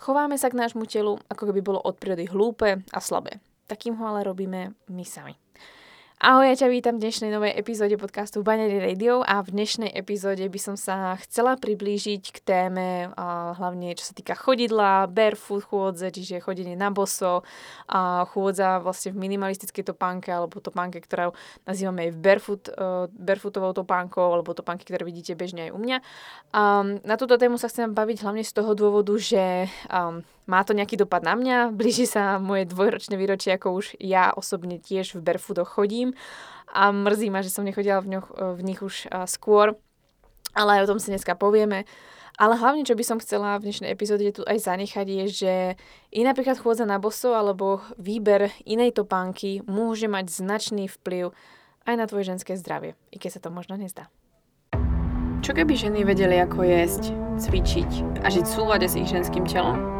Chováme sa k nášmu telu, ako keby bolo od prírody hlúpe a slabé. Takým ho ale robíme my sami. Ahoj, ja ťa vítam v dnešnej novej epizóde podcastu Banery Radio a v dnešnej epizóde by som sa chcela priblížiť k téme a hlavne čo sa týka chodidla, barefoot chôdze, čiže chodenie na boso, a chôdza vlastne v minimalistickej topánke alebo topánke, ktorá nazývame aj barefoot, uh, barefootovou topánkou alebo topánky, ktoré vidíte bežne aj u mňa. Um, na túto tému sa chcem baviť hlavne z toho dôvodu, že um, má to nejaký dopad na mňa, blíži sa moje dvojročné výročie, ako už ja osobne tiež v barefootoch chodím a mrzí ma, že som nechodila v, ňoch, v nich už skôr, ale aj o tom si dneska povieme. Ale hlavne, čo by som chcela v dnešnej epizóde tu aj zanechať, je, že i napríklad chôdza na boso alebo výber inej topánky môže mať značný vplyv aj na tvoje ženské zdravie, i keď sa to možno nezdá. Čo keby ženy vedeli, ako jesť, cvičiť a žiť v súlade s ich ženským telom?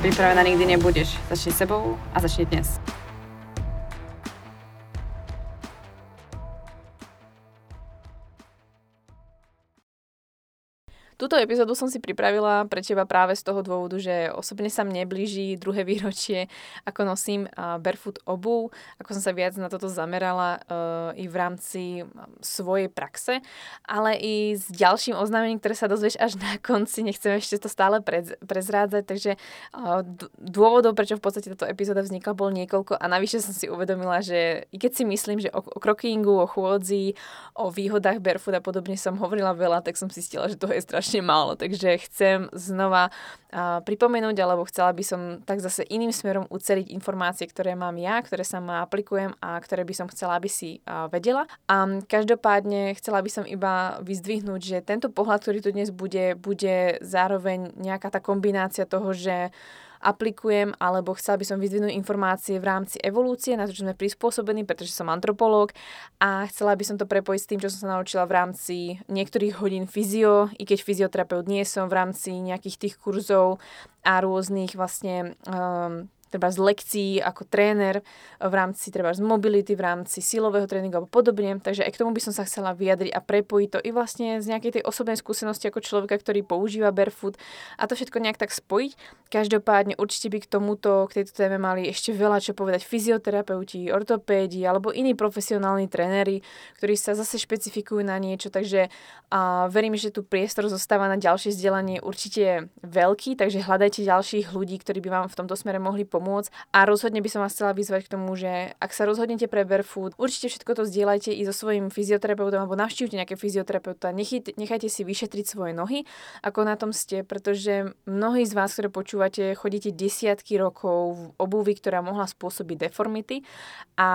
Pripravená nikdy nebudeš. Začni sebou a začni dnes. Túto epizódu som si pripravila pre teba práve z toho dôvodu, že osobne sa mne blíži druhé výročie, ako nosím barefoot obu, ako som sa viac na toto zamerala uh, i v rámci svojej praxe, ale i s ďalším oznámením, ktoré sa dozvieš až na konci, nechcem ešte to stále prez, prezrádzať, takže dôvodov, prečo v podstate táto epizóda vznikla, bol niekoľko a navyše som si uvedomila, že i keď si myslím, že o, o krokingu, o chôdzi, o výhodách barefoot a podobne som hovorila veľa, tak som si stila, že toho je strašne strašne málo, takže chcem znova uh, pripomenúť, alebo chcela by som tak zase iným smerom uceliť informácie, ktoré mám ja, ktoré sa ma aplikujem a ktoré by som chcela, aby si vedela. A každopádne chcela by som iba vyzdvihnúť, že tento pohľad, ktorý tu dnes bude, bude zároveň nejaká tá kombinácia toho, že aplikujem, alebo chcela by som vyzvinúť informácie v rámci evolúcie, na to, čo sme prispôsobení, pretože som antropológ a chcela by som to prepojiť s tým, čo som sa naučila v rámci niektorých hodín fyzio, i keď fyzioterapeut nie som, v rámci nejakých tých kurzov a rôznych vlastne um, treba z lekcií ako tréner v rámci treba z mobility, v rámci silového tréningu alebo podobne. Takže aj k tomu by som sa chcela vyjadriť a prepojiť to i vlastne z nejakej tej osobnej skúsenosti ako človeka, ktorý používa barefoot a to všetko nejak tak spojiť. Každopádne určite by k tomuto, k tejto téme mali ešte veľa čo povedať fyzioterapeuti, ortopédi alebo iní profesionálni tréneri, ktorí sa zase špecifikujú na niečo, takže a verím, že tu priestor zostáva na ďalšie vzdelanie určite veľký, takže hľadajte ďalších ľudí, ktorí by vám v tomto smere mohli pomôcť pomôcť. A rozhodne by som vás chcela vyzvať k tomu, že ak sa rozhodnete pre barefoot, určite všetko to zdieľajte i so svojím fyzioterapeutom alebo navštívte nejaké fyzioterapeuta, nechajte, nechajte si vyšetriť svoje nohy, ako na tom ste, pretože mnohí z vás, ktoré počúvate, chodíte desiatky rokov v obuvi, ktorá mohla spôsobiť deformity a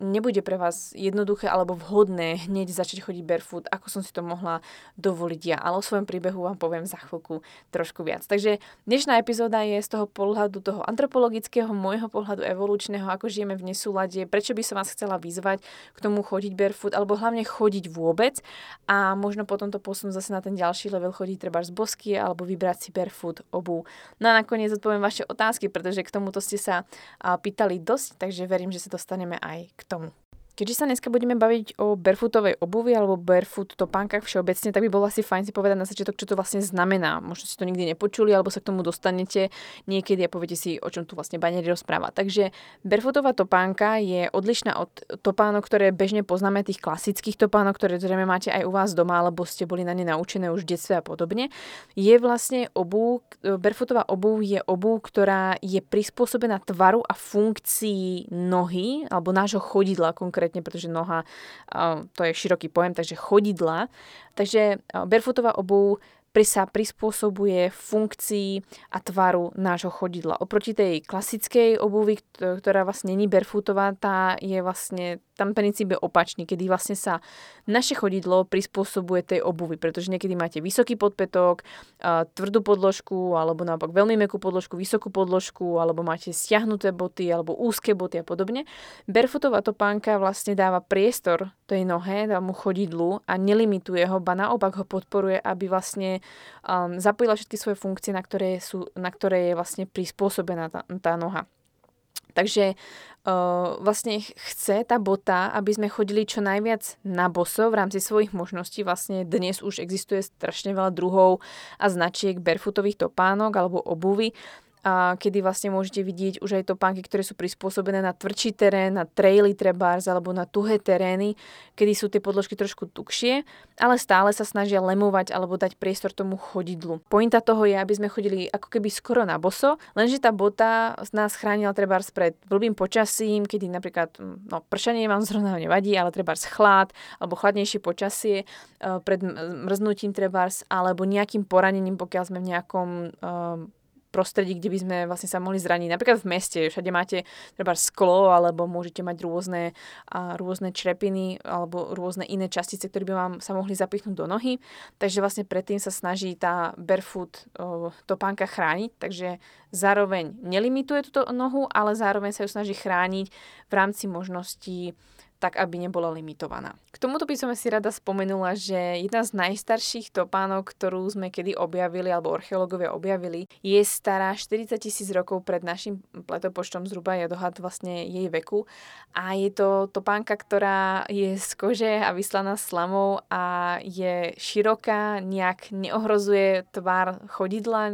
nebude pre vás jednoduché alebo vhodné hneď začať chodiť barefoot, ako som si to mohla dovoliť ja. Ale o svojom príbehu vám poviem za chvíľku trošku viac. Takže dnešná epizóda je z toho pohľadu toho antropologického biologického môjho pohľadu evolučného, ako žijeme v nesúlade, prečo by som vás chcela vyzvať k tomu chodiť barefoot, alebo hlavne chodiť vôbec a možno potom to posunúť zase na ten ďalší level chodiť treba z bosky alebo vybrať si barefoot obu. No a nakoniec odpoviem vaše otázky, pretože k tomuto ste sa pýtali dosť, takže verím, že sa dostaneme aj k tomu. Keďže sa dneska budeme baviť o barefootovej obuvi alebo barefoot topánkach všeobecne, tak by bolo asi fajn si povedať na začiatok, čo to vlastne znamená. Možno si to nikdy nepočuli, alebo sa k tomu dostanete niekedy a poviete si, o čom tu vlastne Banery rozpráva. Takže barefootová topánka je odlišná od topánok, ktoré bežne poznáme, tých klasických topánok, ktoré zrejme máte aj u vás doma, alebo ste boli na ne naučené už v detstve a podobne. Je vlastne obu, barefootová obu je obu, ktorá je prispôsobená tvaru a funkcii nohy, alebo nášho chodidla konkrétne konkrétne, pretože noha, to je široký pojem, takže chodidla. Takže barefootová obuv sa prispôsobuje funkcii a tvaru nášho chodidla. Oproti tej klasickej obuvi, ktorá vlastne není barefootová, tá je vlastne tam princíp je opačný, kedy vlastne sa naše chodidlo prispôsobuje tej obuvi, pretože niekedy máte vysoký podpetok, tvrdú podložku, alebo naopak veľmi mekú podložku, vysokú podložku, alebo máte stiahnuté boty, alebo úzke boty a podobne. Barefootová topánka vlastne dáva priestor tej nohe, dá mu chodidlu a nelimituje ho, ba naopak ho podporuje, aby vlastne um, zapojila všetky svoje funkcie, na ktoré, sú, na ktoré je vlastne prispôsobená tá, tá noha. Takže uh, vlastne chce tá bota, aby sme chodili čo najviac na boso v rámci svojich možností. Vlastne dnes už existuje strašne veľa druhov a značiek barefootových topánok alebo obuvy a kedy vlastne môžete vidieť už aj topánky, ktoré sú prispôsobené na tvrdší terén, na traily trebárs alebo na tuhé terény, kedy sú tie podložky trošku tukšie, ale stále sa snažia lemovať alebo dať priestor tomu chodidlu. Pointa toho je, aby sme chodili ako keby skoro na boso, lenže tá bota nás chránila trebárs pred blbým počasím, kedy napríklad mm, no, pršanie vám zrovna nevadí, ale trebárs chlad alebo chladnejšie počasie e, pred mrznutím trebárs alebo nejakým poranením, pokiaľ sme v nejakom uh, prostredí, kde by sme vlastne sa mohli zraniť. Napríklad v meste, všade máte treba sklo, alebo môžete mať rôzne, a, rôzne črepiny alebo rôzne iné častice, ktoré by vám sa mohli zapichnúť do nohy. Takže vlastne predtým sa snaží tá barefoot o, topánka chrániť, takže zároveň nelimituje túto nohu, ale zároveň sa ju snaží chrániť v rámci možností tak aby nebola limitovaná. K tomuto by som si rada spomenula, že jedna z najstarších topánok, ktorú sme kedy objavili, alebo archeológovia objavili, je stará 40 tisíc rokov pred našim letopočtom, zhruba je dohad vlastne jej veku. A je to topánka, ktorá je z kože a vyslaná slamou a je široká, nejak neohrozuje tvar chodidla,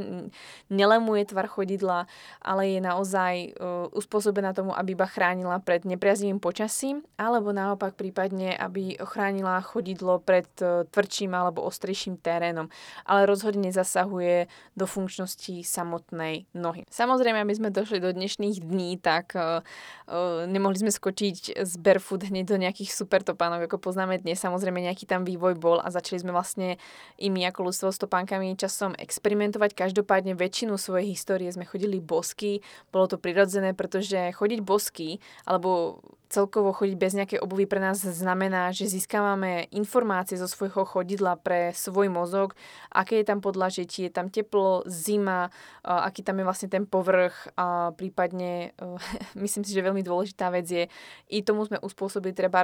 nelemuje tvar chodidla, ale je naozaj uh, uspôsobená tomu, aby iba chránila pred nepriaznivým počasím, ale alebo naopak prípadne, aby ochránila chodidlo pred e, tvrdším alebo ostrejším terénom, ale rozhodne zasahuje do funkčnosti samotnej nohy. Samozrejme, aby sme došli do dnešných dní, tak uh, uh, nemohli sme skočiť z barefoot hneď do nejakých super topánok, ako poznáme dnes. Samozrejme, nejaký tam vývoj bol a začali sme vlastne i my ako ľudstvo s topánkami časom experimentovať. Každopádne väčšinu svojej histórie sme chodili bosky. Bolo to prirodzené, pretože chodiť bosky alebo celkovo chodiť bez nejakej obuvy pre nás znamená, že získavame informácie zo svojho chodidla pre svoj mozog, aké je tam podlažie, či je tam teplo, zima, aký tam je vlastne ten povrch a prípadne, myslím si, že veľmi dôležitá vec je, i tomu sme uspôsobili treba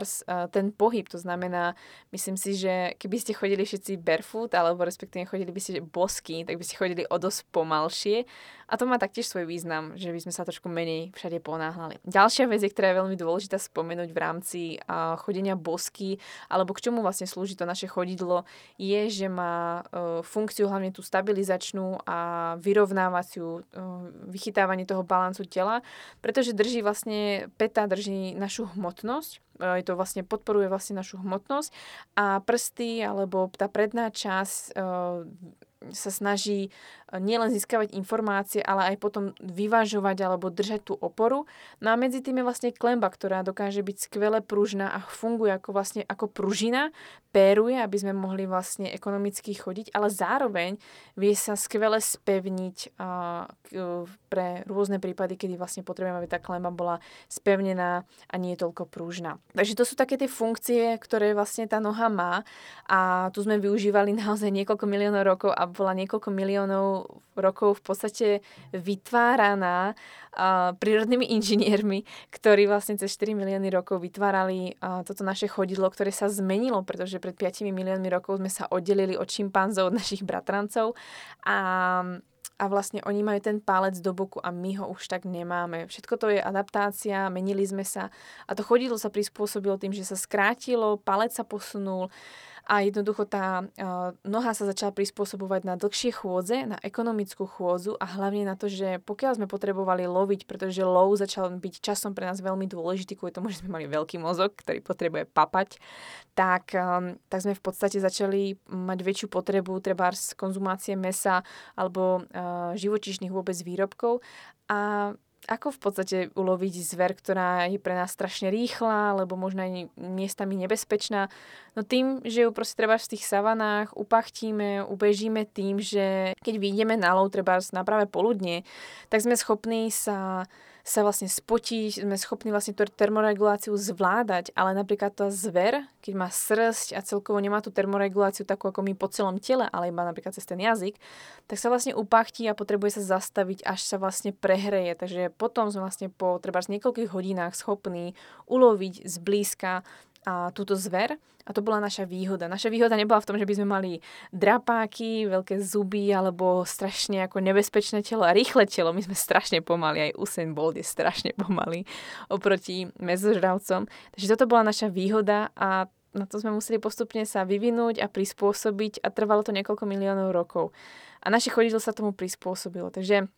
ten pohyb, to znamená, myslím si, že keby ste chodili všetci barefoot, alebo respektíve chodili by ste bosky, tak by ste chodili o dosť pomalšie a to má taktiež svoj význam, že by sme sa trošku menej všade ponáhľali. Ďalšia vec, ktorá je veľmi dôležitá spomenúť v rámci chodenia bosky, alebo k čomu vlastne slúži to naše chodidlo, je, že má uh, funkciu hlavne tú stabilizačnú a vyrovnávaciu, uh, vychytávanie toho balancu tela, pretože drží vlastne, peta drží našu hmotnosť, je to vlastne podporuje vlastne našu hmotnosť a prsty alebo tá predná časť sa snaží nielen získavať informácie, ale aj potom vyvážovať alebo držať tú oporu. No a medzi tým je vlastne klemba, ktorá dokáže byť skvele pružná a funguje ako vlastne ako pružina, péruje, aby sme mohli vlastne ekonomicky chodiť, ale zároveň vie sa skvele spevniť uh, pre rôzne prípady, kedy vlastne potrebujeme, aby tá klemba bola spevnená a nie toľko pružná. Takže to sú také tie funkcie, ktoré vlastne tá noha má a tu sme využívali naozaj niekoľko miliónov rokov a bola niekoľko miliónov rokov v podstate vytváraná uh, prírodnými inžiniermi, ktorí vlastne cez 4 milióny rokov vytvárali uh, toto naše chodidlo, ktoré sa zmenilo, pretože pred 5 miliónmi rokov sme sa oddelili od šimpanzov, od našich bratrancov. A a vlastne oni majú ten pálec do boku a my ho už tak nemáme. Všetko to je adaptácia, menili sme sa. A to chodidlo sa prispôsobilo tým, že sa skrátilo, palec sa posunul a jednoducho tá uh, noha sa začala prispôsobovať na dlhšie chôdze, na ekonomickú chôdzu a hlavne na to, že pokiaľ sme potrebovali loviť, pretože lov začal byť časom pre nás veľmi dôležitý kvôli tomu, že sme mali veľký mozog, ktorý potrebuje papať, tak, um, tak sme v podstate začali mať väčšiu potrebu treba z konzumácie mesa alebo uh, živočišných vôbec výrobkov. A ako v podstate uloviť zver, ktorá je pre nás strašne rýchla, alebo možno aj miestami nebezpečná. No tým, že ju proste treba v tých savanách upachtíme, ubežíme tým, že keď vyjdeme na lov, treba na práve poludne, tak sme schopní sa sa vlastne spotiť, sme schopní vlastne tú termoreguláciu zvládať, ale napríklad tá zver, keď má srst a celkovo nemá tú termoreguláciu takú ako my po celom tele, ale iba napríklad cez ten jazyk, tak sa vlastne upachtí a potrebuje sa zastaviť, až sa vlastne prehreje. Takže potom sme vlastne po treba niekoľkých hodinách schopní uloviť zblízka a túto zver a to bola naša výhoda. Naša výhoda nebola v tom, že by sme mali drapáky, veľké zuby alebo strašne ako nebezpečné telo a rýchle telo. My sme strašne pomali, aj Usain Bolt je strašne pomalý oproti mezožravcom. Takže toto bola naša výhoda a na to sme museli postupne sa vyvinúť a prispôsobiť a trvalo to niekoľko miliónov rokov. A naše chodidlo sa tomu prispôsobilo. Takže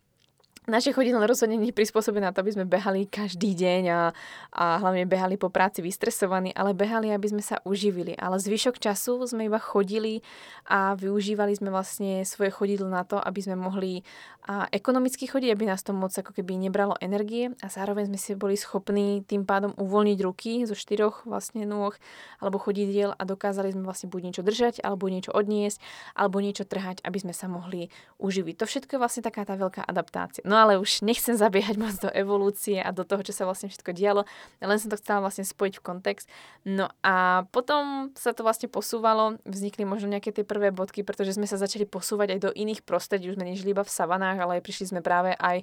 naše chodidlo rozhodne nie je prispôsobené na to, aby sme behali každý deň a, a hlavne behali po práci vystresovaní, ale behali, aby sme sa uživili. Ale zvyšok času sme iba chodili a využívali sme vlastne svoje chodidlo na to, aby sme mohli a ekonomicky chodiť, aby nás to moc ako keby nebralo energie a zároveň sme si boli schopní tým pádom uvoľniť ruky zo štyroch vlastne nôh alebo chodidiel a dokázali sme vlastne buď niečo držať, alebo niečo odniesť, alebo niečo trhať, aby sme sa mohli uživiť. To všetko je vlastne taká tá veľká adaptácia. No ale už nechcem zabiehať moc do evolúcie a do toho, čo sa vlastne všetko dialo, len som to chcela vlastne spojiť v kontext. No a potom sa to vlastne posúvalo, vznikli možno nejaké tie prvé bodky, pretože sme sa začali posúvať aj do iných prostredí, už sme nežili iba v savanách, ale prišli sme práve aj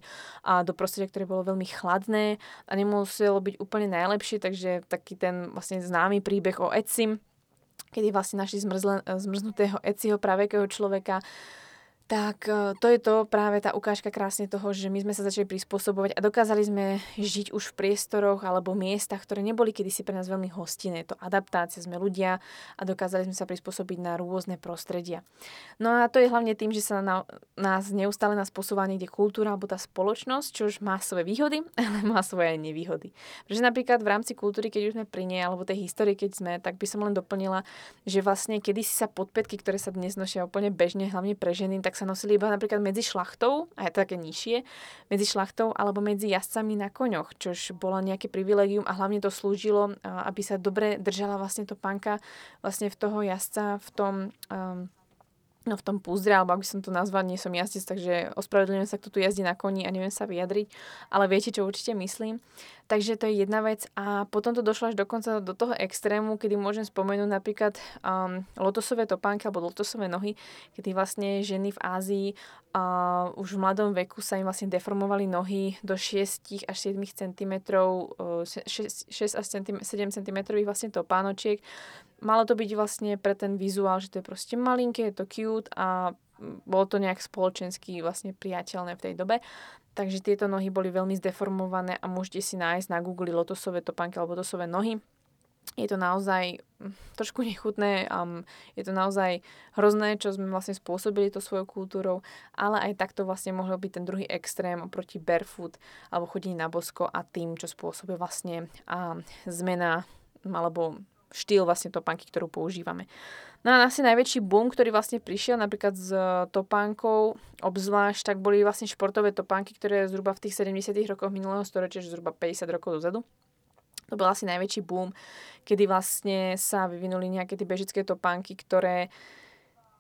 do prostredia, ktoré bolo veľmi chladné a nemuselo byť úplne najlepšie, takže taký ten vlastne známy príbeh o Etsy, kedy vlastne našli zmrzle, zmrznutého Eciho pravekého človeka, tak e, to je to práve tá ukážka krásne toho, že my sme sa začali prispôsobovať a dokázali sme žiť už v priestoroch alebo miestach, ktoré neboli kedysi pre nás veľmi hostinné. To adaptácia, sme ľudia a dokázali sme sa prispôsobiť na rôzne prostredia. No a to je hlavne tým, že sa na, nás neustále nás posúva niekde kultúra alebo tá spoločnosť, čo už má svoje výhody, ale má svoje aj nevýhody. Pretože napríklad v rámci kultúry, keď už sme pri nej, alebo tej histórie, keď sme, tak by som len doplnila, že vlastne kedysi sa podpätky, ktoré sa dnes nošia úplne bežne, hlavne pre ženy, tak sa nosili iba napríklad medzi šlachtou, a je to také nižšie, medzi šlachtou alebo medzi jazdcami na koňoch, čož bolo nejaké privilegium a hlavne to slúžilo, aby sa dobre držala vlastne to panka vlastne v toho jazdca v tom um, no v tom púzdre, alebo ak by som to nazval, nie som jazdec, takže ospravedlňujem sa, kto tu jazdí na koni a neviem sa vyjadriť, ale viete, čo určite myslím. Takže to je jedna vec a potom to došlo až dokonca do toho extrému, kedy môžem spomenúť napríklad um, lotosové topánky alebo lotosové nohy, kedy vlastne ženy v Ázii uh, už v mladom veku sa im vlastne deformovali nohy do 6 až 7 cm, uh, 6, 6 až 7 cm vlastne topánočiek. Malo to byť vlastne pre ten vizuál, že to je proste malinké, je to cute a bolo to nejak spoločensky vlastne priateľné v tej dobe. Takže tieto nohy boli veľmi zdeformované a môžete si nájsť na Google lotosové topánky alebo lotosové nohy. Je to naozaj hm, trošku nechutné, um, je to naozaj hrozné, čo sme vlastne spôsobili to svojou kultúrou, ale aj takto vlastne mohol byť ten druhý extrém oproti barefoot alebo chodení na bosko a tým, čo spôsobuje vlastne um, zmena alebo štýl vlastne topánky, ktorú používame. No a asi najväčší boom, ktorý vlastne prišiel napríklad s topánkou, obzvlášť, tak boli vlastne športové topánky, ktoré zhruba v tých 70 rokoch minulého storočia, zhruba 50 rokov dozadu. To bol asi najväčší boom, kedy vlastne sa vyvinuli nejaké tie bežické topánky, ktoré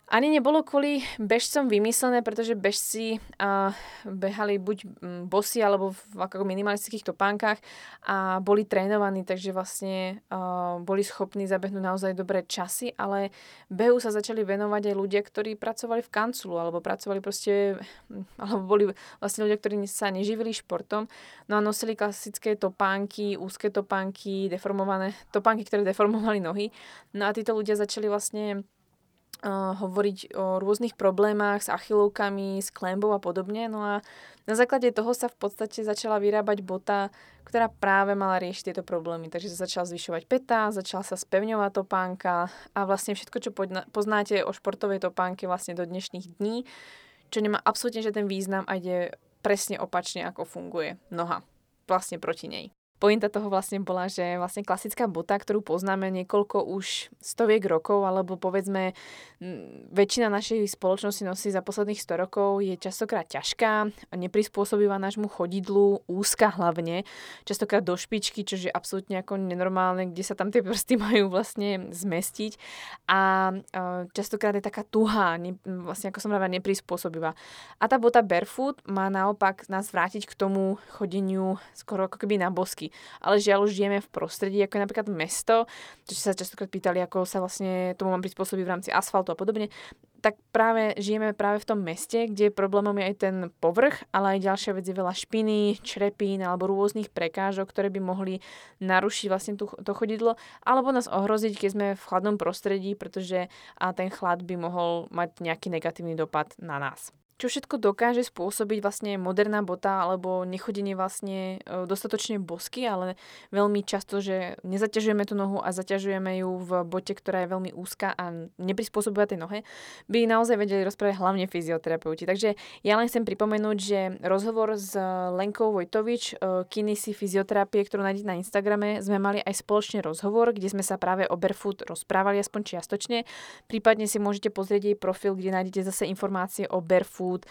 ani nebolo kvôli bežcom vymyslené, pretože bežci uh, behali buď bosy alebo v ako minimalistických topánkach a boli trénovaní, takže vlastne uh, boli schopní zabehnúť naozaj dobré časy, ale behu sa začali venovať aj ľudia, ktorí pracovali v kanclu alebo pracovali proste, alebo boli vlastne ľudia, ktorí sa neživili športom, no a nosili klasické topánky, úzke topánky, deformované topánky, ktoré deformovali nohy. No a títo ľudia začali vlastne hovoriť o rôznych problémach s achilovkami, s klembou a podobne. No a na základe toho sa v podstate začala vyrábať bota, ktorá práve mala riešiť tieto problémy. Takže sa začala zvyšovať peta, začala sa spevňovať topánka a vlastne všetko, čo poznáte o športovej topánke vlastne do dnešných dní, čo nemá absolútne žiaden význam a ide presne opačne, ako funguje noha. Vlastne proti nej. Pointa toho vlastne bola, že vlastne klasická bota, ktorú poznáme niekoľko už stoviek rokov, alebo povedzme väčšina našej spoločnosti nosí za posledných 100 rokov, je častokrát ťažká, neprispôsobivá nášmu chodidlu, úzka hlavne, častokrát do špičky, čo je absolútne ako nenormálne, kde sa tam tie prsty majú vlastne zmestiť a častokrát je taká tuhá, vlastne ako som hovorila, neprispôsobivá. A tá bota barefoot má naopak nás vrátiť k tomu chodeniu skoro ako keby na bosky ľudí. Ale žiaľ už žijeme v prostredí, ako je napríklad mesto, čo sa častokrát pýtali, ako sa vlastne tomu mám prispôsobiť v rámci asfaltu a podobne, tak práve žijeme práve v tom meste, kde problémom je aj ten povrch, ale aj ďalšia vec je veľa špiny, črepín alebo rôznych prekážok, ktoré by mohli narušiť vlastne tú, to chodidlo, alebo nás ohroziť, keď sme v chladnom prostredí, pretože a ten chlad by mohol mať nejaký negatívny dopad na nás čo všetko dokáže spôsobiť vlastne moderná bota alebo nechodenie vlastne e, dostatočne bosky, ale veľmi často, že nezaťažujeme tú nohu a zaťažujeme ju v bote, ktorá je veľmi úzka a neprispôsobuje tej nohe, by naozaj vedeli rozprávať hlavne fyzioterapeuti. Takže ja len chcem pripomenúť, že rozhovor s Lenkou Vojtovič, e, Kinesi fyzioterapie, ktorú nájdete na Instagrame, sme mali aj spoločne rozhovor, kde sme sa práve o barefoot rozprávali aspoň čiastočne. Prípadne si môžete pozrieť jej profil, kde nájdete zase informácie o barefoot food,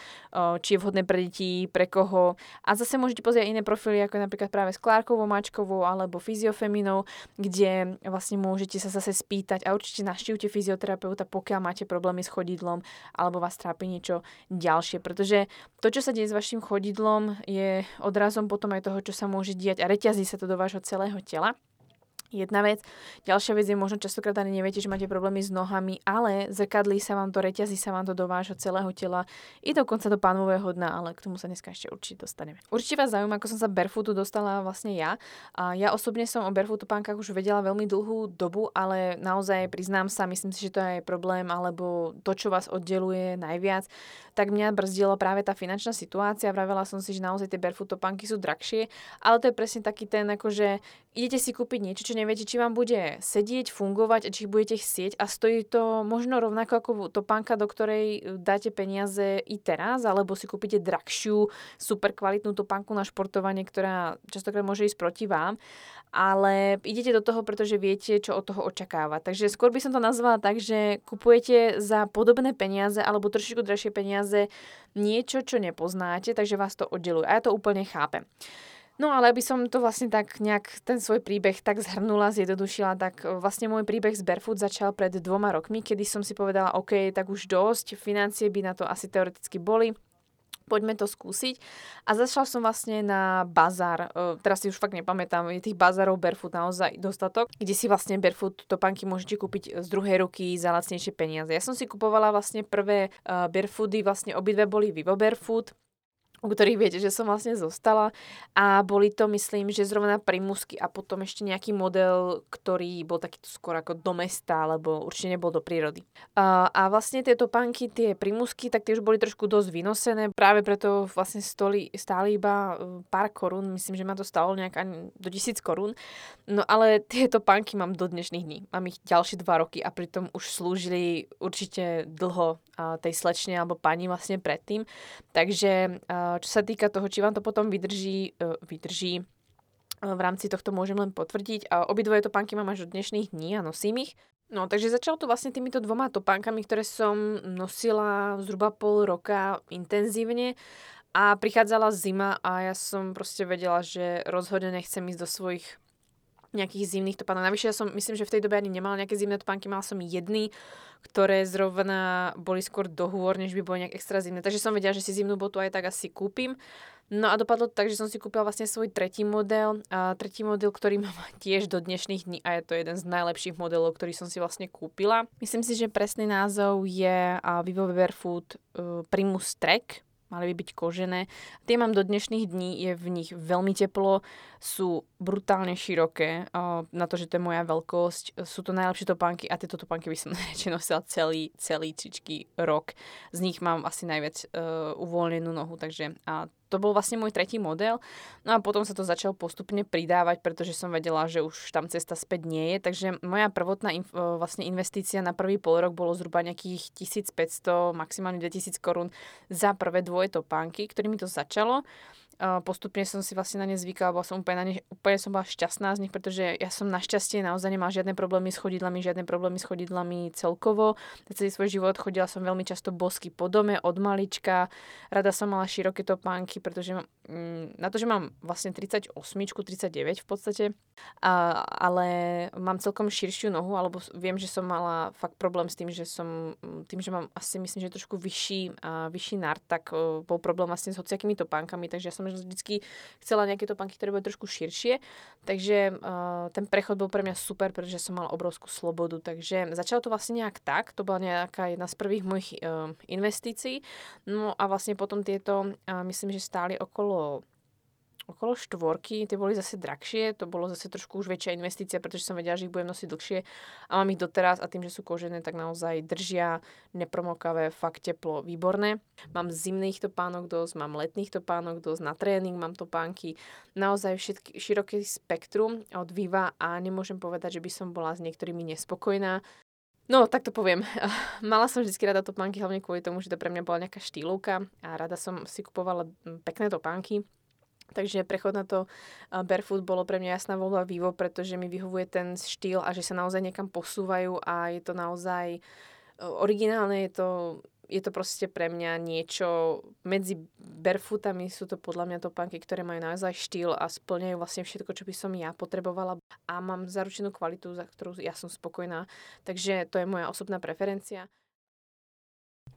či je vhodné pre deti, pre koho. A zase môžete pozrieť iné profily, ako napríklad práve s Klárkovou, Mačkovou alebo fyziofeminou, kde vlastne môžete sa zase spýtať a určite naštívte fyzioterapeuta, pokiaľ máte problémy s chodidlom alebo vás trápi niečo ďalšie. Pretože to, čo sa deje s vašim chodidlom, je odrazom potom aj toho, čo sa môže diať a reťazí sa to do vášho celého tela jedna vec. Ďalšia vec je možno častokrát ani neviete, že máte problémy s nohami, ale zrkadlí sa vám to, reťazí sa vám to do vášho celého tela i dokonca do pánového dna, ale k tomu sa dneska ešte určite dostaneme. Určite vás zaujíma, ako som sa barefootu dostala vlastne ja. A ja osobne som o barefootu pánkach už vedela veľmi dlhú dobu, ale naozaj priznám sa, myslím si, že to je problém, alebo to, čo vás oddeluje najviac, tak mňa brzdilo práve tá finančná situácia. Vravela som si, že naozaj tie barefoot topánky sú drahšie, ale to je presne taký ten, akože idete si kúpiť niečo, čo neviete, či vám bude sedieť, fungovať a či budete chcieť a stojí to možno rovnako ako topánka, do ktorej dáte peniaze i teraz, alebo si kúpite drahšiu, super kvalitnú topánku na športovanie, ktorá častokrát môže ísť proti vám, ale idete do toho, pretože viete, čo od toho očakávať. Takže skôr by som to nazvala tak, že kupujete za podobné peniaze alebo trošičku drahšie peniaze niečo, čo nepoznáte, takže vás to oddeluje. A ja to úplne chápem. No ale aby som to vlastne tak nejak ten svoj príbeh tak zhrnula, zjednodušila, tak e, vlastne môj príbeh z Barefoot začal pred dvoma rokmi, kedy som si povedala, OK, tak už dosť, financie by na to asi teoreticky boli, poďme to skúsiť. A začala som vlastne na bazár, e, teraz si už fakt nepamätám, je tých bazárov barefoot naozaj dostatok, kde si vlastne barefoot topánky môžete kúpiť z druhej ruky za lacnejšie peniaze. Ja som si kupovala vlastne prvé uh, barefoody, vlastne obidve boli Vivo Barefoot, u ktorých viete, že som vlastne zostala a boli to, myslím, že zrovna primusky a potom ešte nejaký model, ktorý bol takýto skôr ako do mesta, alebo určite nebol do prírody. A, a vlastne tieto panky, tie primusky, tak tie už boli trošku dosť vynosené, práve preto vlastne stoli, stáli iba e, pár korún, myslím, že ma to stalo nejak ani do tisíc korún, no ale tieto panky mám do dnešných dní. Mám ich ďalšie dva roky a pritom už slúžili určite dlho tej slečne alebo pani vlastne predtým. Takže čo sa týka toho, či vám to potom vydrží, e, vydrží e, v rámci tohto môžem len potvrdiť. A obidvoje topánky mám až do dnešných dní a nosím ich. No, takže začalo to vlastne týmito dvoma topánkami, ktoré som nosila zhruba pol roka intenzívne a prichádzala zima a ja som proste vedela, že rozhodne nechcem ísť do svojich nejakých zimných topánok. Navyše ja som, myslím, že v tej dobe ani nemala nejaké zimné topánky, mala som jedny, ktoré zrovna boli skôr dohôr, než by boli nejak extra zimné. Takže som vedela, že si zimnú botu aj tak asi kúpim. No a dopadlo to tak, že som si kúpila vlastne svoj tretí model. A tretí model, ktorý mám tiež do dnešných dní a je to jeden z najlepších modelov, ktorý som si vlastne kúpila. Myslím si, že presný názov je Vivo Barefoot uh, Primus Trek mali by byť kožené. Tie mám do dnešných dní, je v nich veľmi teplo, sú brutálne široké, na to, že to je moja veľkosť. Sú to najlepšie topánky a tieto topánky by som najradšej nosila celý, celý čičký rok. Z nich mám asi najviac uh, uvoľnenú nohu, takže a to bol vlastne môj tretí model. No a potom sa to začalo postupne pridávať, pretože som vedela, že už tam cesta späť nie je. Takže moja prvotná inf- e, vlastne investícia na prvý pol rok bolo zhruba nejakých 1500, maximálne 2000 korún za prvé dvoje topánky, ktorými to začalo. Postupne som si vlastne na ne zvykala, bola som úplne, na ne, úplne som bola šťastná z nich, pretože ja som našťastie naozaj nemala žiadne problémy s chodidlami, žiadne problémy s chodidlami celkovo. Celý svoj život chodila som veľmi často bosky po dome od malička. Rada som mala široké topánky, pretože mm, na to, že mám vlastne 38, 39 v podstate, a, ale mám celkom širšiu nohu, alebo viem, že som mala fakt problém s tým, že som, tým, že mám asi myslím, že trošku vyšší, a, vyšší nart, tak o, bol problém vlastne s hociakými topánkami, takže ja som som vždycky chcela nejaké topánky, ktoré boli trošku širšie. Takže uh, ten prechod bol pre mňa super, pretože som mala obrovskú slobodu. Takže začalo to vlastne nejak tak. To bola nejaká jedna z prvých mojich uh, investícií. No a vlastne potom tieto, uh, myslím, že stáli okolo okolo štvorky, tie boli zase drahšie, to bolo zase trošku už väčšia investícia, pretože som vedela, že ich budem nosiť dlhšie a mám ich doteraz a tým, že sú kožené, tak naozaj držia, nepromokavé, fakt teplo, výborné. Mám zimných topánok dosť, mám letných topánok dosť, na tréning mám topánky, naozaj všetky, široké spektrum od Viva a nemôžem povedať, že by som bola s niektorými nespokojná. No, tak to poviem. Mala som vždy rada topánky, hlavne kvôli tomu, že to pre mňa bola nejaká štýlovka a rada som si kupovala pekné topánky Takže prechod na to barefoot bolo pre mňa jasná voľba Vivo, pretože mi vyhovuje ten štýl a že sa naozaj niekam posúvajú a je to naozaj originálne, je to, je to proste pre mňa niečo medzi barefootami sú to podľa mňa topánky, ktoré majú naozaj štýl a splňajú vlastne všetko, čo by som ja potrebovala a mám zaručenú kvalitu, za ktorú ja som spokojná. Takže to je moja osobná preferencia.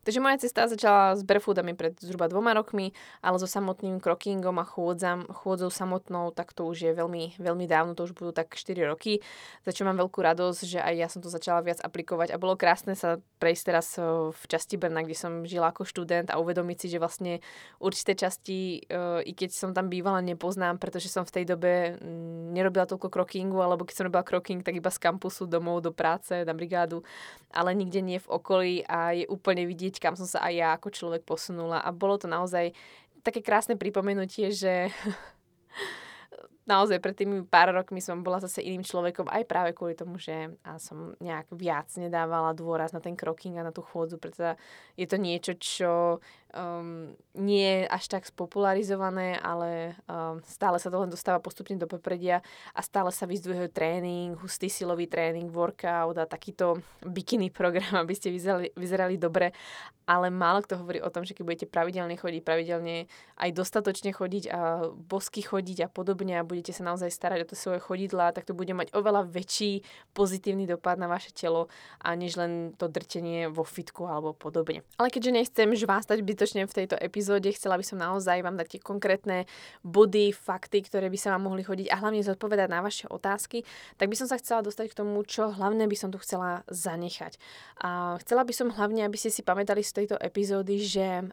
Takže moja cesta začala s barefootami pred zhruba dvoma rokmi, ale so samotným crockingom a chôdzam, chôdzou samotnou, tak to už je veľmi, veľmi dávno, to už budú tak 4 roky, za čo mám veľkú radosť, že aj ja som to začala viac aplikovať. A bolo krásne sa prejsť teraz v časti Brna, kde som žila ako študent a uvedomiť si, že vlastne určité časti, i keď som tam bývala, nepoznám, pretože som v tej dobe mm, nerobila toľko crockingu, alebo keď som robila crocking, tak iba z kampusu domov do práce, na brigádu, ale nikde nie v okolí a je úplne vidieť, kam som sa aj ja ako človek posunula. A bolo to naozaj také krásne pripomenutie, že naozaj pred tými pár rokmi som bola zase iným človekom, aj práve kvôli tomu, že som nejak viac nedávala dôraz na ten kroking a na tú chôdzu, pretože je to niečo, čo um, nie je až tak spopularizované, ale um, stále sa to len dostáva postupne do popredia a stále sa vyzdvihuje tréning, hustý silový tréning, workout a takýto bikini program, aby ste vyzerali, vyzerali dobre. Ale málo kto hovorí o tom, že keď budete pravidelne chodiť, pravidelne aj dostatočne chodiť a bosky chodiť a podobne a budete sa naozaj starať o to svoje chodidla, tak to bude mať oveľa väčší pozitívny dopad na vaše telo a než len to drtenie vo fitku alebo podobne. Ale keďže nechcem žvástať byť zbytočne v tejto epizóde. Chcela by som naozaj vám dať tie konkrétne body, fakty, ktoré by sa vám mohli chodiť a hlavne zodpovedať na vaše otázky. Tak by som sa chcela dostať k tomu, čo hlavne by som tu chcela zanechať. A chcela by som hlavne, aby ste si pamätali z tejto epizódy, že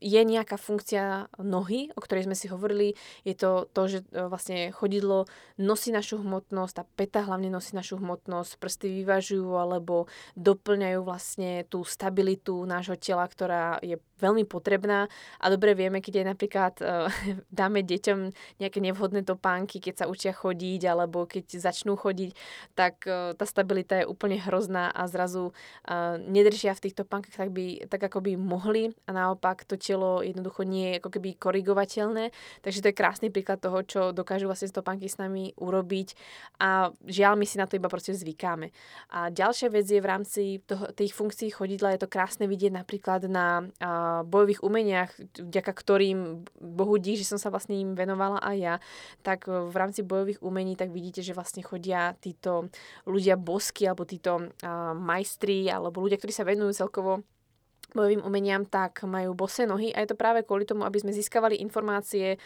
je nejaká funkcia nohy, o ktorej sme si hovorili. Je to to, že e, vlastne chodidlo nosí našu hmotnosť, tá peta hlavne nosí našu hmotnosť, prsty vyvažujú alebo doplňajú vlastne tú stabilitu nášho tela, ktorá je veľmi potrebná a dobre vieme, keď aj napríklad uh, dáme deťom nejaké nevhodné topánky, keď sa učia chodiť alebo keď začnú chodiť, tak uh, tá stabilita je úplne hrozná a zrazu uh, nedržia v tých topánkach tak, by, tak, ako by mohli a naopak to telo jednoducho nie je ako keby korigovateľné. Takže to je krásny príklad toho, čo dokážu vlastne topánky s nami urobiť a žiaľ my si na to iba proste zvykáme. A ďalšia vec je v rámci toho, tých funkcií chodidla je to krásne vidieť napríklad na uh, bojových umeniach, vďaka ktorým Bohu dík, že som sa vlastne im venovala aj ja, tak v rámci bojových umení tak vidíte, že vlastne chodia títo ľudia bosky alebo títo majstri alebo ľudia, ktorí sa venujú celkovo bojovým umeniam, tak majú bose nohy. A je to práve kvôli tomu, aby sme získavali informácie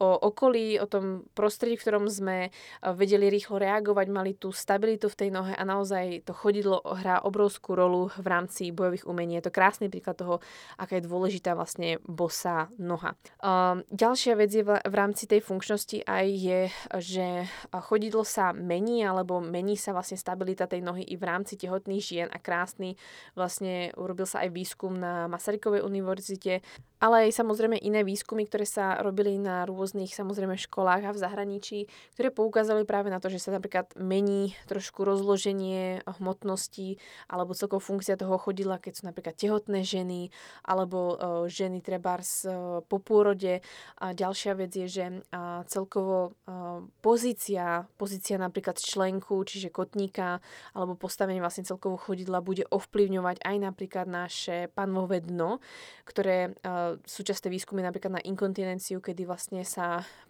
o okolí, o tom prostredí, v ktorom sme e, vedeli rýchlo reagovať, mali tú stabilitu v tej nohe a naozaj to chodidlo hrá obrovskú rolu v rámci bojových umení. Je to krásny príklad toho, aká je dôležitá vlastne bosá noha. Um, ďalšia vec je v, rámci tej funkčnosti aj je, že chodidlo sa mení alebo mení sa vlastne stabilita tej nohy i v rámci tehotných žien a krásny vlastne urobil sa aj výskum na Masarykovej univerzite, ale aj samozrejme iné výskumy, ktoré sa robili na rôznych rôznych samozrejme školách a v zahraničí, ktoré poukázali práve na to, že sa napríklad mení trošku rozloženie hmotnosti alebo celkovo funkcia toho chodidla, keď sú napríklad tehotné ženy alebo uh, ženy trebárs uh, po pôrode. A ďalšia vec je, že celkovo uh, pozícia, pozícia napríklad členku, čiže kotníka alebo postavenie vlastne celkovo chodidla bude ovplyvňovať aj napríklad naše panvové dno, ktoré sú časté výskumy napríklad na inkontinenciu, kedy vlastne sa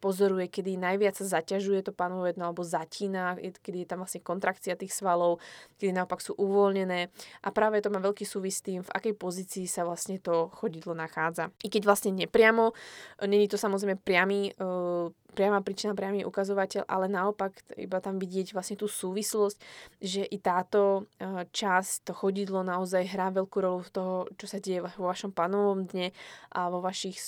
pozoruje, kedy najviac sa zaťažuje to panvové dno alebo zatína, kedy je tam vlastne kontrakcia tých svalov, kedy naopak sú uvoľnené. A práve to má veľký súvis s tým, v akej pozícii sa vlastne to chodidlo nachádza. I keď vlastne nepriamo, není to samozrejme priamy uh, priama príčina, priamy ukazovateľ, ale naopak iba tam vidieť vlastne tú súvislosť, že i táto eh, časť, to chodidlo naozaj hrá veľkú rolu v toho, čo sa deje vo vašom panovom dne a vo vašich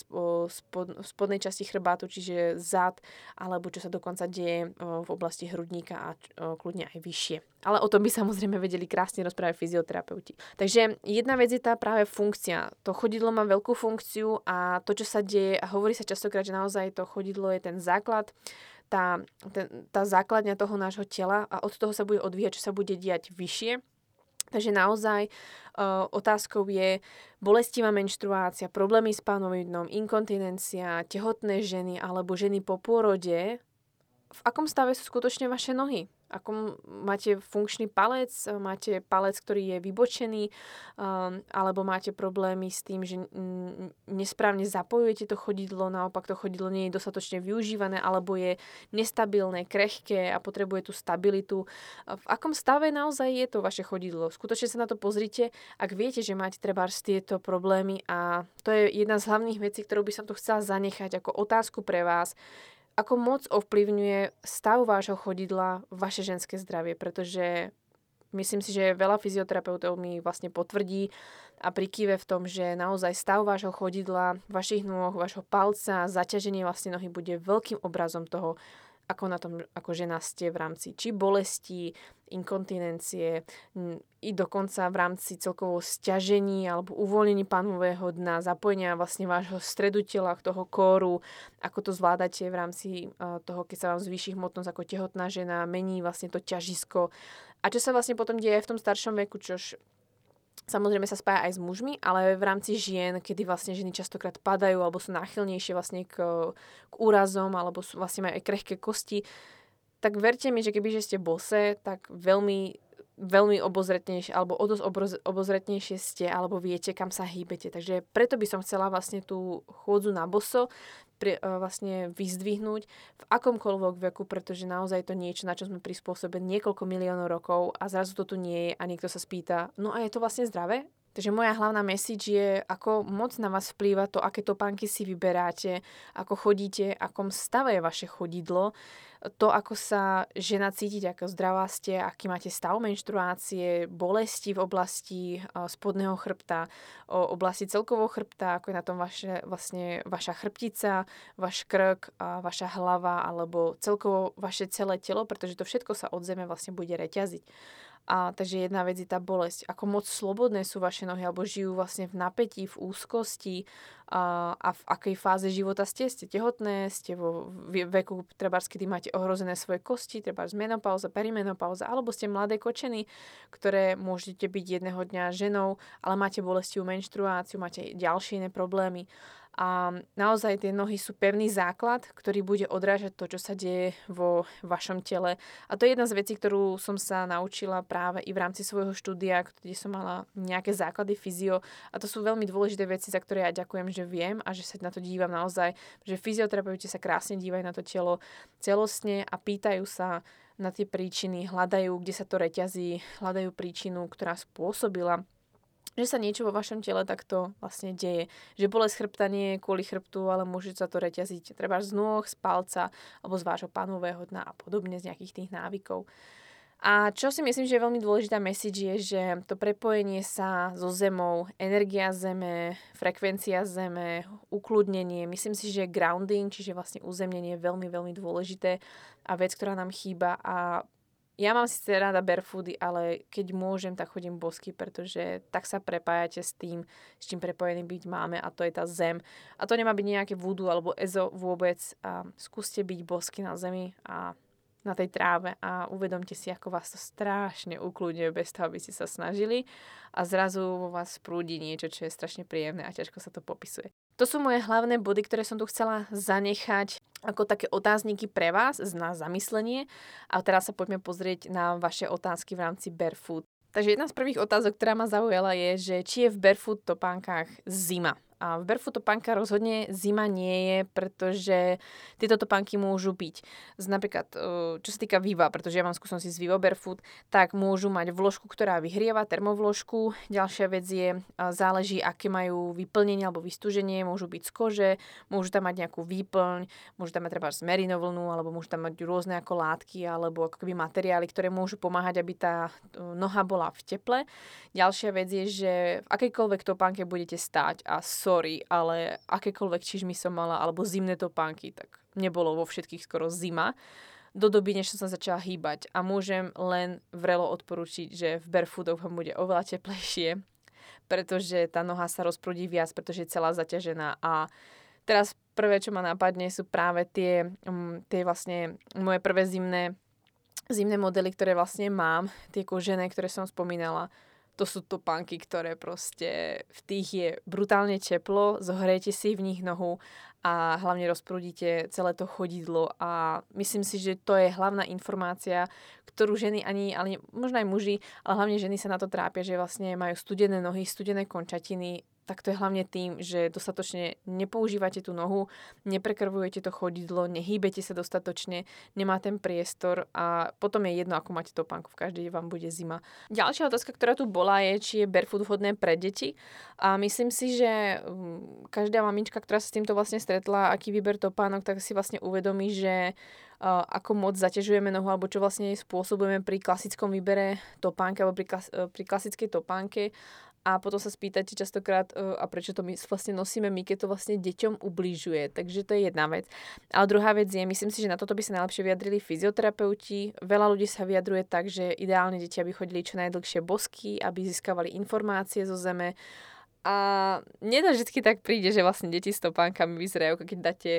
spod, spodnej časti chrbátu, čiže zad, alebo čo sa dokonca deje eh, v oblasti hrudníka a eh, kľudne aj vyššie. Ale o tom by samozrejme vedeli krásne rozprávať fyzioterapeuti. Takže jedna vec je tá práve funkcia. To chodidlo má veľkú funkciu a to, čo sa deje, a hovorí sa častokrát, že naozaj to chodidlo je ten základ, tá, ten, tá základňa toho nášho tela a od toho sa bude odvíjať, čo sa bude diať vyššie. Takže naozaj uh, otázkou je bolestivá menštruácia, problémy s pánovidnom, inkontinencia, tehotné ženy alebo ženy po pôrode. V akom stave sú skutočne vaše nohy? Ako máte funkčný palec, máte palec, ktorý je vybočený, um, alebo máte problémy s tým, že nesprávne zapojujete to chodidlo, naopak to chodidlo nie je dostatočne využívané, alebo je nestabilné, krehké a potrebuje tú stabilitu. V akom stave naozaj je to vaše chodidlo? Skutočne sa na to pozrite, ak viete, že máte treba tieto problémy a to je jedna z hlavných vecí, ktorú by som tu chcela zanechať ako otázku pre vás, ako moc ovplyvňuje stav vášho chodidla vaše ženské zdravie, pretože myslím si, že veľa fyzioterapeutov mi vlastne potvrdí a prikýve v tom, že naozaj stav vášho chodidla, vašich nôh, vašho palca, zaťaženie vlastne nohy bude veľkým obrazom toho, ako na tom ako žena ste v rámci či bolesti, inkontinencie, i dokonca v rámci celkovo stiažení alebo uvoľnení panového dna, zapojenia vlastne vášho stredu tela, toho kóru, ako to zvládate v rámci toho, keď sa vám zvýši hmotnosť ako tehotná žena, mení vlastne to ťažisko. A čo sa vlastne potom deje v tom staršom veku, čož Samozrejme sa spája aj s mužmi, ale v rámci žien, kedy vlastne ženy častokrát padajú alebo sú náchylnejšie vlastne k, k úrazom alebo sú, vlastne majú aj krehké kosti, tak verte mi, že keby že ste bose, tak veľmi veľmi obozretnejšie alebo o dosť obozretnejšie ste alebo viete, kam sa hýbete. Takže preto by som chcela vlastne tú chôdzu na boso pri, uh, vlastne vyzdvihnúť v akomkoľvek veku, pretože naozaj to niečo, na čo sme prispôsobení niekoľko miliónov rokov a zrazu to tu nie je a niekto sa spýta, no a je to vlastne zdravé? Takže moja hlavná message je, ako moc na vás vplýva to, aké topánky si vyberáte, ako chodíte, akom stave je vaše chodidlo, to, ako sa žena cítiť, ako zdravá ste, aký máte stav menštruácie, bolesti v oblasti spodného chrbta, oblasti celkovo chrbta, ako je na tom vaše, vlastne vaša chrbtica, váš krk, vaša hlava, alebo celkovo vaše celé telo, pretože to všetko sa od zeme vlastne bude reťaziť. A takže jedna vec je tá bolesť. Ako moc slobodné sú vaše nohy, alebo žijú vlastne v napätí, v úzkosti a, a v akej fáze života ste. Ste tehotné, ste vo veku, treba kedy máte ohrozené svoje kosti, treba menopauza, perimenopauza, alebo ste mladé kočeny, ktoré môžete byť jedného dňa ženou, ale máte bolestivú menštruáciu, máte ďalšie iné problémy. A naozaj tie nohy sú pevný základ, ktorý bude odrážať to, čo sa deje vo vašom tele. A to je jedna z vecí, ktorú som sa naučila práve i v rámci svojho štúdia, kde som mala nejaké základy fyzio. A to sú veľmi dôležité veci, za ktoré ja ďakujem, že viem a že sa na to dívam naozaj, že fyzioterapeuti sa krásne dívajú na to telo celostne a pýtajú sa na tie príčiny, hľadajú, kde sa to reťazí, hľadajú príčinu, ktorá spôsobila že sa niečo vo vašom tele takto vlastne deje. Že bolesť chrbta nie je kvôli chrbtu, ale môže sa to reťaziť treba z nôh, z palca alebo z vášho panového dna a podobne z nejakých tých návykov. A čo si myslím, že je veľmi dôležitá message je, že to prepojenie sa so Zemou, energia Zeme, frekvencia Zeme, ukludnenie, myslím si, že grounding, čiže vlastne uzemnenie je veľmi, veľmi dôležité a vec, ktorá nám chýba a ja mám síce rada barefoody, ale keď môžem, tak chodím bosky, pretože tak sa prepájate s tým, s čím prepojený byť máme a to je tá zem. A to nemá byť nejaké voodoo alebo ezo vôbec. A skúste byť bosky na zemi a na tej tráve a uvedomte si, ako vás to strašne ukludňuje bez toho, aby ste sa snažili a zrazu vo vás prúdi niečo, čo je strašne príjemné a ťažko sa to popisuje. To sú moje hlavné body, ktoré som tu chcela zanechať ako také otázniky pre vás na zamyslenie. A teraz sa poďme pozrieť na vaše otázky v rámci Barefoot. Takže jedna z prvých otázok, ktorá ma zaujala je, že či je v barefoot topánkach zima. A v barefoot topánka rozhodne zima nie je, pretože tieto topánky môžu byť. Z napríklad, e, čo sa týka Viva, pretože ja mám skúsenosti z Vivo Barefoot, tak môžu mať vložku, ktorá vyhrieva, termovložku. Ďalšia vec je, e, záleží, aké majú vyplnenie alebo vystúženie, môžu byť z kože, môžu tam mať nejakú výplň, môžu tam mať treba vlnu, alebo môžu tam mať rôzne ako látky alebo ako materiály, ktoré môžu pomáhať, aby tá e, noha bola v teple. Ďalšia vec je, že v akejkoľvek topánke budete stáť a so sorry, ale akékoľvek čižmy som mala, alebo zimné topánky, tak nebolo vo všetkých skoro zima do doby, než som sa začala hýbať. A môžem len vrelo odporučiť, že v barefootoch vám bude oveľa teplejšie, pretože tá noha sa rozprudí viac, pretože je celá zaťažená. A teraz prvé, čo ma napadne, sú práve tie, um, tie vlastne moje prvé zimné, zimné modely, ktoré vlastne mám, tie kožené, ktoré som spomínala to sú topánky, ktoré proste v tých je brutálne teplo, zohrejete si v nich nohu a hlavne rozprúdite celé to chodidlo a myslím si, že to je hlavná informácia, ktorú ženy ani, ale možno aj muži, ale hlavne ženy sa na to trápia, že vlastne majú studené nohy, studené končatiny, tak to je hlavne tým, že dostatočne nepoužívate tú nohu, neprekrvujete to chodidlo, nehýbete sa dostatočne, nemá ten priestor a potom je jedno, ako máte topánku, v každej vám bude zima. Ďalšia otázka, ktorá tu bola, je, či je barefoot vhodné pre deti. A myslím si, že mm, každá mamička, ktorá sa s týmto vlastne stretla, aký výber topánok, tak si vlastne uvedomí, že ako moc zaťažujeme nohu, alebo čo vlastne spôsobujeme pri klasickom výbere topánky, alebo pri, klas- pri klasickej topánke a potom sa spýtate častokrát, uh, a prečo to my vlastne nosíme my, keď to vlastne deťom ubližuje. Takže to je jedna vec. A druhá vec je, myslím si, že na toto by sa najlepšie vyjadrili fyzioterapeuti. Veľa ľudí sa vyjadruje tak, že ideálne deti, aby chodili čo najdlhšie bosky, aby získavali informácie zo zeme. A nedá vždy tak príde, že vlastne deti s topánkami vyzerajú, keď dáte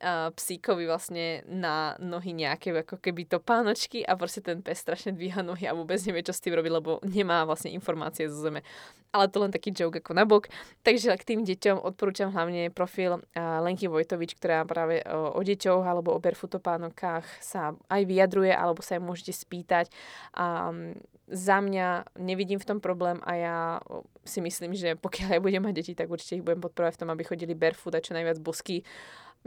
uh, psíkovi vlastne na nohy nejaké ako keby to pánočky a proste ten pes strašne dvíha nohy a vôbec nevie, čo s tým robiť, lebo nemá vlastne informácie zo zeme. Ale to len taký joke ako nabok. Takže k tým deťom odporúčam hlavne profil Lenky Vojtovič, ktorá práve o deťoch alebo o barefootopanokách sa aj vyjadruje, alebo sa aj môžete spýtať. Um, za mňa nevidím v tom problém a ja si myslím, že pokiaľ ja budem mať deti, tak určite ich budem podporovať v tom, aby chodili barefoot a čo najviac bosky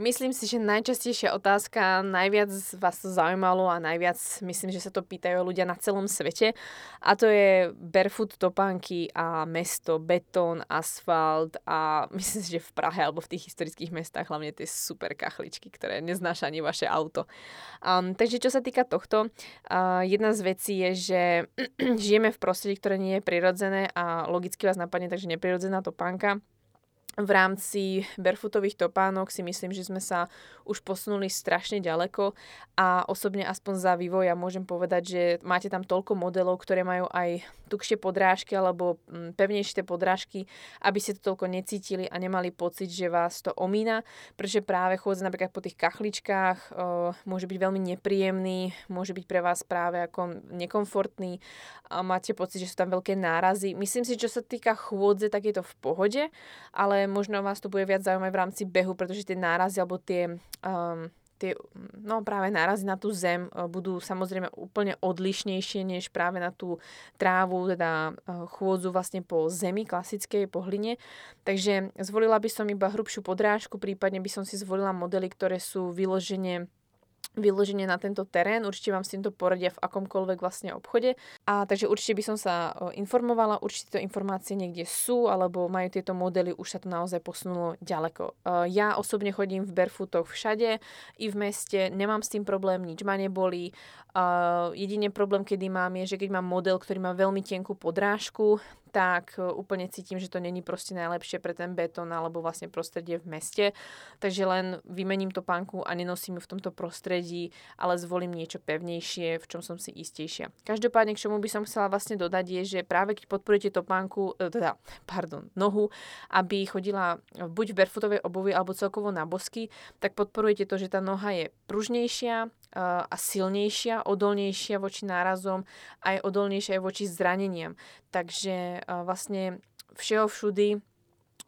Myslím si, že najčastejšia otázka, najviac vás to zaujímalo a najviac myslím, že sa to pýtajú ľudia na celom svete a to je barefoot topánky a mesto, betón, asfalt a myslím si, že v Prahe alebo v tých historických mestách hlavne tie super kachličky, ktoré neznáša ani vaše auto. Um, takže čo sa týka tohto, uh, jedna z vecí je, že žijeme v prostredí, ktoré nie je prirodzené a logicky vás napadne, takže neprirodzená topánka v rámci barefootových topánok si myslím, že sme sa už posunuli strašne ďaleko a osobne aspoň za vývoj ja môžem povedať, že máte tam toľko modelov, ktoré majú aj tukšie podrážky alebo mm, pevnejšie podrážky, aby ste to toľko necítili a nemali pocit, že vás to omína, pretože práve chôdza napríklad po tých kachličkách uh, môže byť veľmi nepríjemný, môže byť pre vás práve ako nekomfortný a máte pocit, že sú tam veľké nárazy. Myslím si, čo sa týka chôdze, tak je to v pohode, ale možno vás to bude viac zaujímať v rámci behu, pretože tie nárazy alebo tie, um, tie no práve nárazy na tú zem uh, budú samozrejme úplne odlišnejšie než práve na tú trávu, teda uh, chôdzu vlastne po zemi klasickej, po hline. Takže zvolila by som iba hrubšiu podrážku, prípadne by som si zvolila modely, ktoré sú vyložene vyloženie na tento terén. Určite vám s týmto poradia v akomkoľvek vlastne obchode. A takže určite by som sa informovala, určite to informácie niekde sú, alebo majú tieto modely, už sa to naozaj posunulo ďaleko. Ja osobne chodím v barefootoch všade, i v meste, nemám s tým problém, nič ma nebolí. Jediný problém, kedy mám, je, že keď mám model, ktorý má veľmi tenkú podrážku, tak e, úplne cítim, že to není proste najlepšie pre ten betón alebo vlastne prostredie v meste. Takže len vymením to pánku a nenosím ju v tomto prostredí, ale zvolím niečo pevnejšie, v čom som si istejšia. Každopádne, k čomu by som chcela vlastne dodať je, že práve keď podporujete topánku, e, teda, pardon, nohu, aby chodila buď v barefootovej obuvi alebo celkovo na bosky, tak podporujete to, že tá noha je pružnejšia, a silnejšia, odolnejšia voči nárazom, aj odolnejšia aj voči zraneniam. Takže vlastne všeho všudy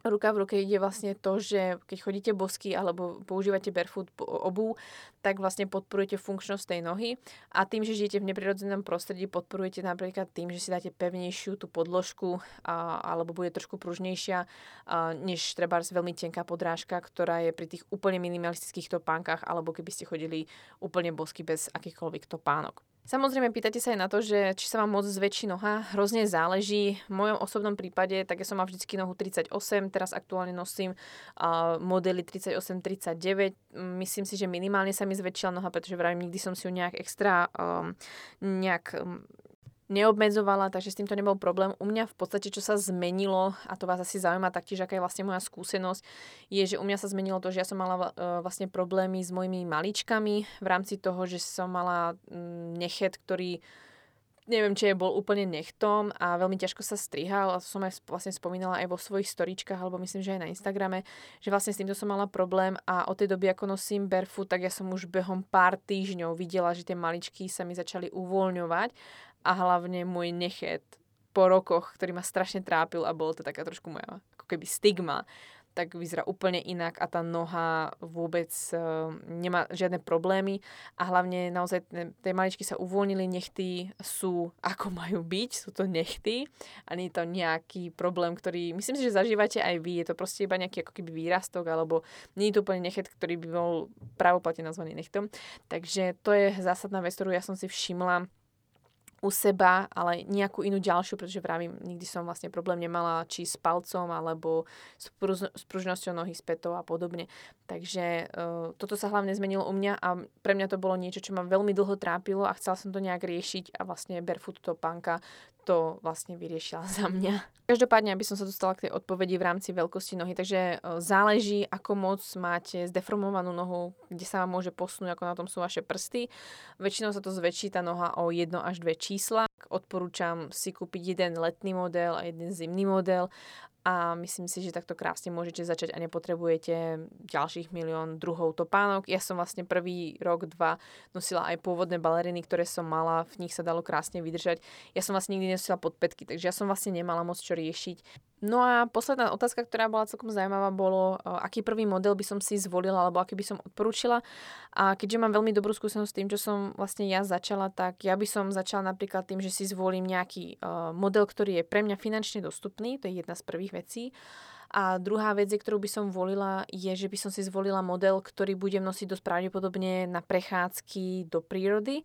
ruka v ruke ide vlastne to, že keď chodíte bosky alebo používate barefoot obu, tak vlastne podporujete funkčnosť tej nohy a tým, že žijete v neprirodzenom prostredí, podporujete napríklad tým, že si dáte pevnejšiu tú podložku a, alebo bude trošku pružnejšia, a, než treba veľmi tenká podrážka, ktorá je pri tých úplne minimalistických topánkach alebo keby ste chodili úplne bosky bez akýchkoľvek topánok. Samozrejme, pýtate sa aj na to, že či sa vám moc zväčší noha, hrozne záleží. V mojom osobnom prípade, tak ja som mám vždycky nohu 38, teraz aktuálne nosím uh, modely 38-39. Myslím si, že minimálne sa mi zväčšila noha, pretože vravím, nikdy som si ju nejak extra um, nejak um, neobmedzovala, takže s týmto nebol problém. U mňa v podstate, čo sa zmenilo, a to vás asi zaujíma taktiež, aká je vlastne moja skúsenosť, je, že u mňa sa zmenilo to, že ja som mala uh, vlastne problémy s mojimi maličkami v rámci toho, že som mala um, nechet, ktorý neviem, či je bol úplne nechtom a veľmi ťažko sa strihal a som aj vlastne spomínala aj vo svojich storičkách alebo myslím, že aj na Instagrame, že vlastne s týmto som mala problém a od tej doby, ako nosím barefoot, tak ja som už behom pár týždňov videla, že tie maličky sa mi začali uvoľňovať a hlavne môj nechet po rokoch, ktorý ma strašne trápil a bolo to taká trošku moja ako keby stigma, tak vyzerá úplne inak a tá noha vôbec uh, nemá žiadne problémy. A hlavne naozaj tie maličky sa uvoľnili, nechty sú ako majú byť, sú to nechty. A nie je to nejaký problém, ktorý myslím si, že zažívate aj vy, je to proste iba nejaký ako keby výrastok alebo nie je to úplne nechet, ktorý by bol pravoplatne nazvaný nechtom. Takže to je zásadná vec, ktorú ja som si všimla u seba, ale nejakú inú ďalšiu, pretože vravím, nikdy som vlastne problém nemala či s palcom, alebo s, pružnosťou nohy, s petou a podobne. Takže uh, toto sa hlavne zmenilo u mňa a pre mňa to bolo niečo, čo ma veľmi dlho trápilo a chcela som to nejak riešiť a vlastne barefoot topánka to vlastne vyriešila za mňa. Každopádne, aby som sa dostala k tej odpovedi v rámci veľkosti nohy, takže záleží, ako moc máte zdeformovanú nohu, kde sa vám môže posunúť, ako na tom sú vaše prsty. Väčšinou sa to zväčší tá noha o jedno až dve čísla. Odporúčam si kúpiť jeden letný model a jeden zimný model a myslím si, že takto krásne môžete začať a nepotrebujete ďalších milión druhov topánok. Ja som vlastne prvý rok, dva nosila aj pôvodné baleriny, ktoré som mala, v nich sa dalo krásne vydržať. Ja som vlastne nikdy nosila podpätky, takže ja som vlastne nemala moc čo riešiť. No a posledná otázka, ktorá bola celkom zaujímavá, bolo, aký prvý model by som si zvolila, alebo aký by som odporúčila. A keďže mám veľmi dobrú skúsenosť s tým, čo som vlastne ja začala, tak ja by som začala napríklad tým, že si zvolím nejaký uh, model, ktorý je pre mňa finančne dostupný, to je jedna z prvých vecí. A druhá vec, ktorú by som volila, je, že by som si zvolila model, ktorý budem nosiť dosť pravdepodobne na prechádzky do prírody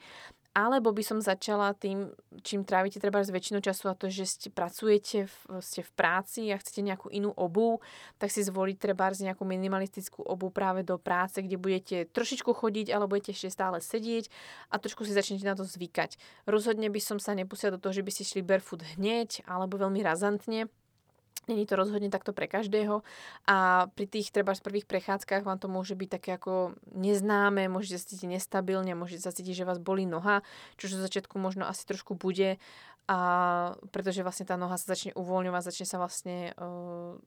alebo by som začala tým, čím trávite treba z väčšinu času a to, že ste pracujete, v, ste v práci a chcete nejakú inú obu, tak si zvoliť treba z nejakú minimalistickú obu práve do práce, kde budete trošičku chodiť, alebo budete ešte stále sedieť a trošku si začnete na to zvykať. Rozhodne by som sa nepustila do toho, že by ste šli barefoot hneď alebo veľmi razantne, Není to rozhodne takto pre každého a pri tých treba prvých prechádzkach vám to môže byť také ako neznáme, môžete sa cítiť nestabilne, môžete sa cítiť, že vás bolí noha, čo zo začiatku možno asi trošku bude, a pretože vlastne tá noha sa začne uvoľňovať, začne sa vlastne uh,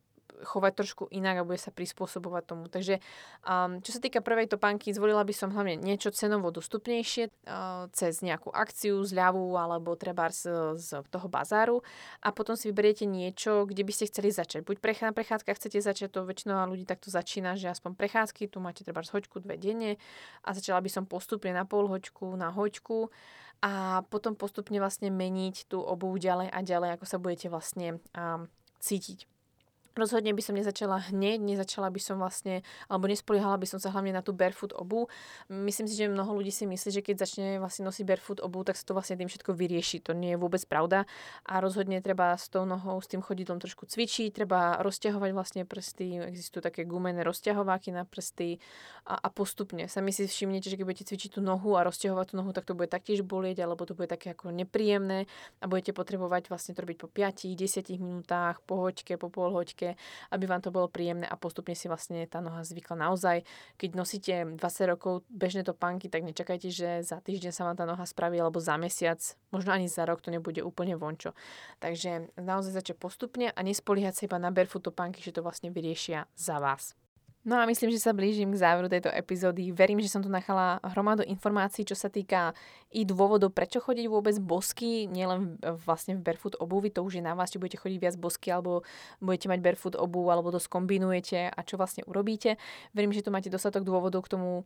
chovať trošku inak a bude sa prispôsobovať tomu. Takže um, čo sa týka prvej topánky, zvolila by som hlavne niečo cenovo dostupnejšie uh, cez nejakú akciu, zľavu alebo treba z, z toho bazáru a potom si vyberiete niečo, kde by ste chceli začať. Buď prech- na prechádzkach chcete začať, to väčšinou ľudí takto začína, že aspoň prechádzky, tu máte treba hoďku dve denne a začala by som postupne na pol hoďku, na hoďku a potom postupne vlastne meniť tú obu ďalej a ďalej, ako sa budete vlastne um, cítiť. Rozhodne by som nezačala hneď, nezačala by som vlastne, alebo nespoliehala by som sa hlavne na tú barefoot obu. Myslím si, že mnoho ľudí si myslí, že keď začne vlastne nosiť barefoot obu, tak sa to vlastne tým všetko vyrieši. To nie je vôbec pravda a rozhodne treba s tou nohou, s tým chodidlom trošku cvičiť, treba rozťahovať vlastne prsty, existujú také gumené rozťahováky na prsty a, a postupne. Sami si všimnete, že keď budete cvičiť tú nohu a rozťahovať tú nohu, tak to bude taktiež bolieť, alebo to bude také ako nepríjemné a budete potrebovať vlastne to robiť po 5-10 minútach, po hoďke, po pol ľahké, aby vám to bolo príjemné a postupne si vlastne tá noha zvykla naozaj. Keď nosíte 20 rokov bežné topánky, tak nečakajte, že za týždeň sa vám tá noha spraví alebo za mesiac, možno ani za rok to nebude úplne vončo. Takže naozaj začať postupne a nespoliehať sa iba na barefoot topánky, že to vlastne vyriešia za vás. No a myslím, že sa blížim k záveru tejto epizódy. Verím, že som tu nachala hromadu informácií, čo sa týka i dôvodov, prečo chodiť vôbec bosky, nielen vlastne v barefoot obuvi, to už je na vás, či budete chodiť viac bosky, alebo budete mať barefoot obu, alebo to skombinujete a čo vlastne urobíte. Verím, že tu máte dostatok dôvodov k tomu,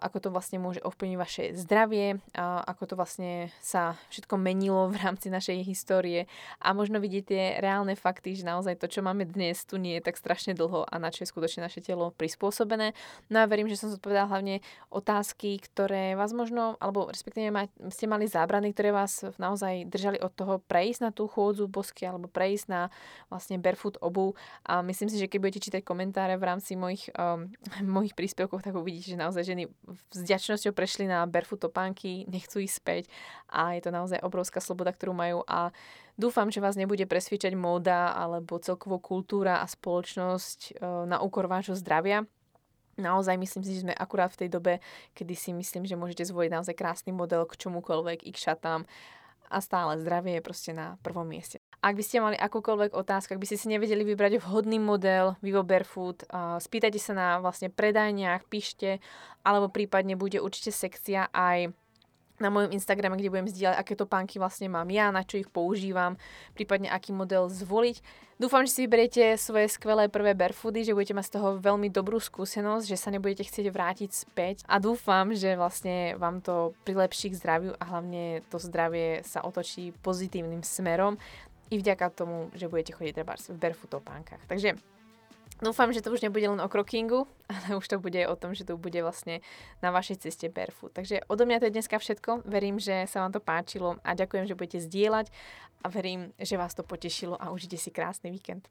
ako to vlastne môže ovplyvniť vaše zdravie, ako to vlastne sa všetko menilo v rámci našej histórie a možno vidíte reálne fakty, že naozaj to, čo máme dnes, tu nie je tak strašne dlho a na čo je skutočne naše telo telo prispôsobené. No a verím, že som zodpovedala hlavne otázky, ktoré vás možno, alebo respektíve ma, ste mali zábrany, ktoré vás naozaj držali od toho prejsť na tú chôdzu bosky alebo prejsť na vlastne barefoot obu. A myslím si, že keď budete čítať komentáre v rámci mojich, um, mojich príspevkov, tak uvidíte, že naozaj ženy s vďačnosťou prešli na barefoot topánky, nechcú ísť späť a je to naozaj obrovská sloboda, ktorú majú a Dúfam, že vás nebude presviečať móda alebo celkovo kultúra a spoločnosť e, na úkor vášho zdravia. Naozaj myslím si, že sme akurát v tej dobe, kedy si myslím, že môžete zvoliť naozaj krásny model k čomukoľvek, ich šatám a stále zdravie je proste na prvom mieste. Ak by ste mali akúkoľvek otázku, ak by ste si nevedeli vybrať vhodný model Vivo Barefoot, uh, spýtajte sa na vlastne predajniach, píšte, alebo prípadne bude určite sekcia aj na mojom Instagrame, kde budem zdieľať, aké topánky vlastne mám ja, na čo ich používam, prípadne aký model zvoliť. Dúfam, že si vyberiete svoje skvelé prvé barefoody, že budete mať z toho veľmi dobrú skúsenosť, že sa nebudete chcieť vrátiť späť a dúfam, že vlastne vám to prilepší k zdraviu a hlavne to zdravie sa otočí pozitívnym smerom i vďaka tomu, že budete chodiť treba v barefoot topánkach. Takže Dúfam, že to už nebude len o krokingu, ale už to bude o tom, že to bude vlastne na vašej ceste barefoot. Takže odo mňa to je dneska všetko. Verím, že sa vám to páčilo a ďakujem, že budete zdieľať a verím, že vás to potešilo a užite si krásny víkend.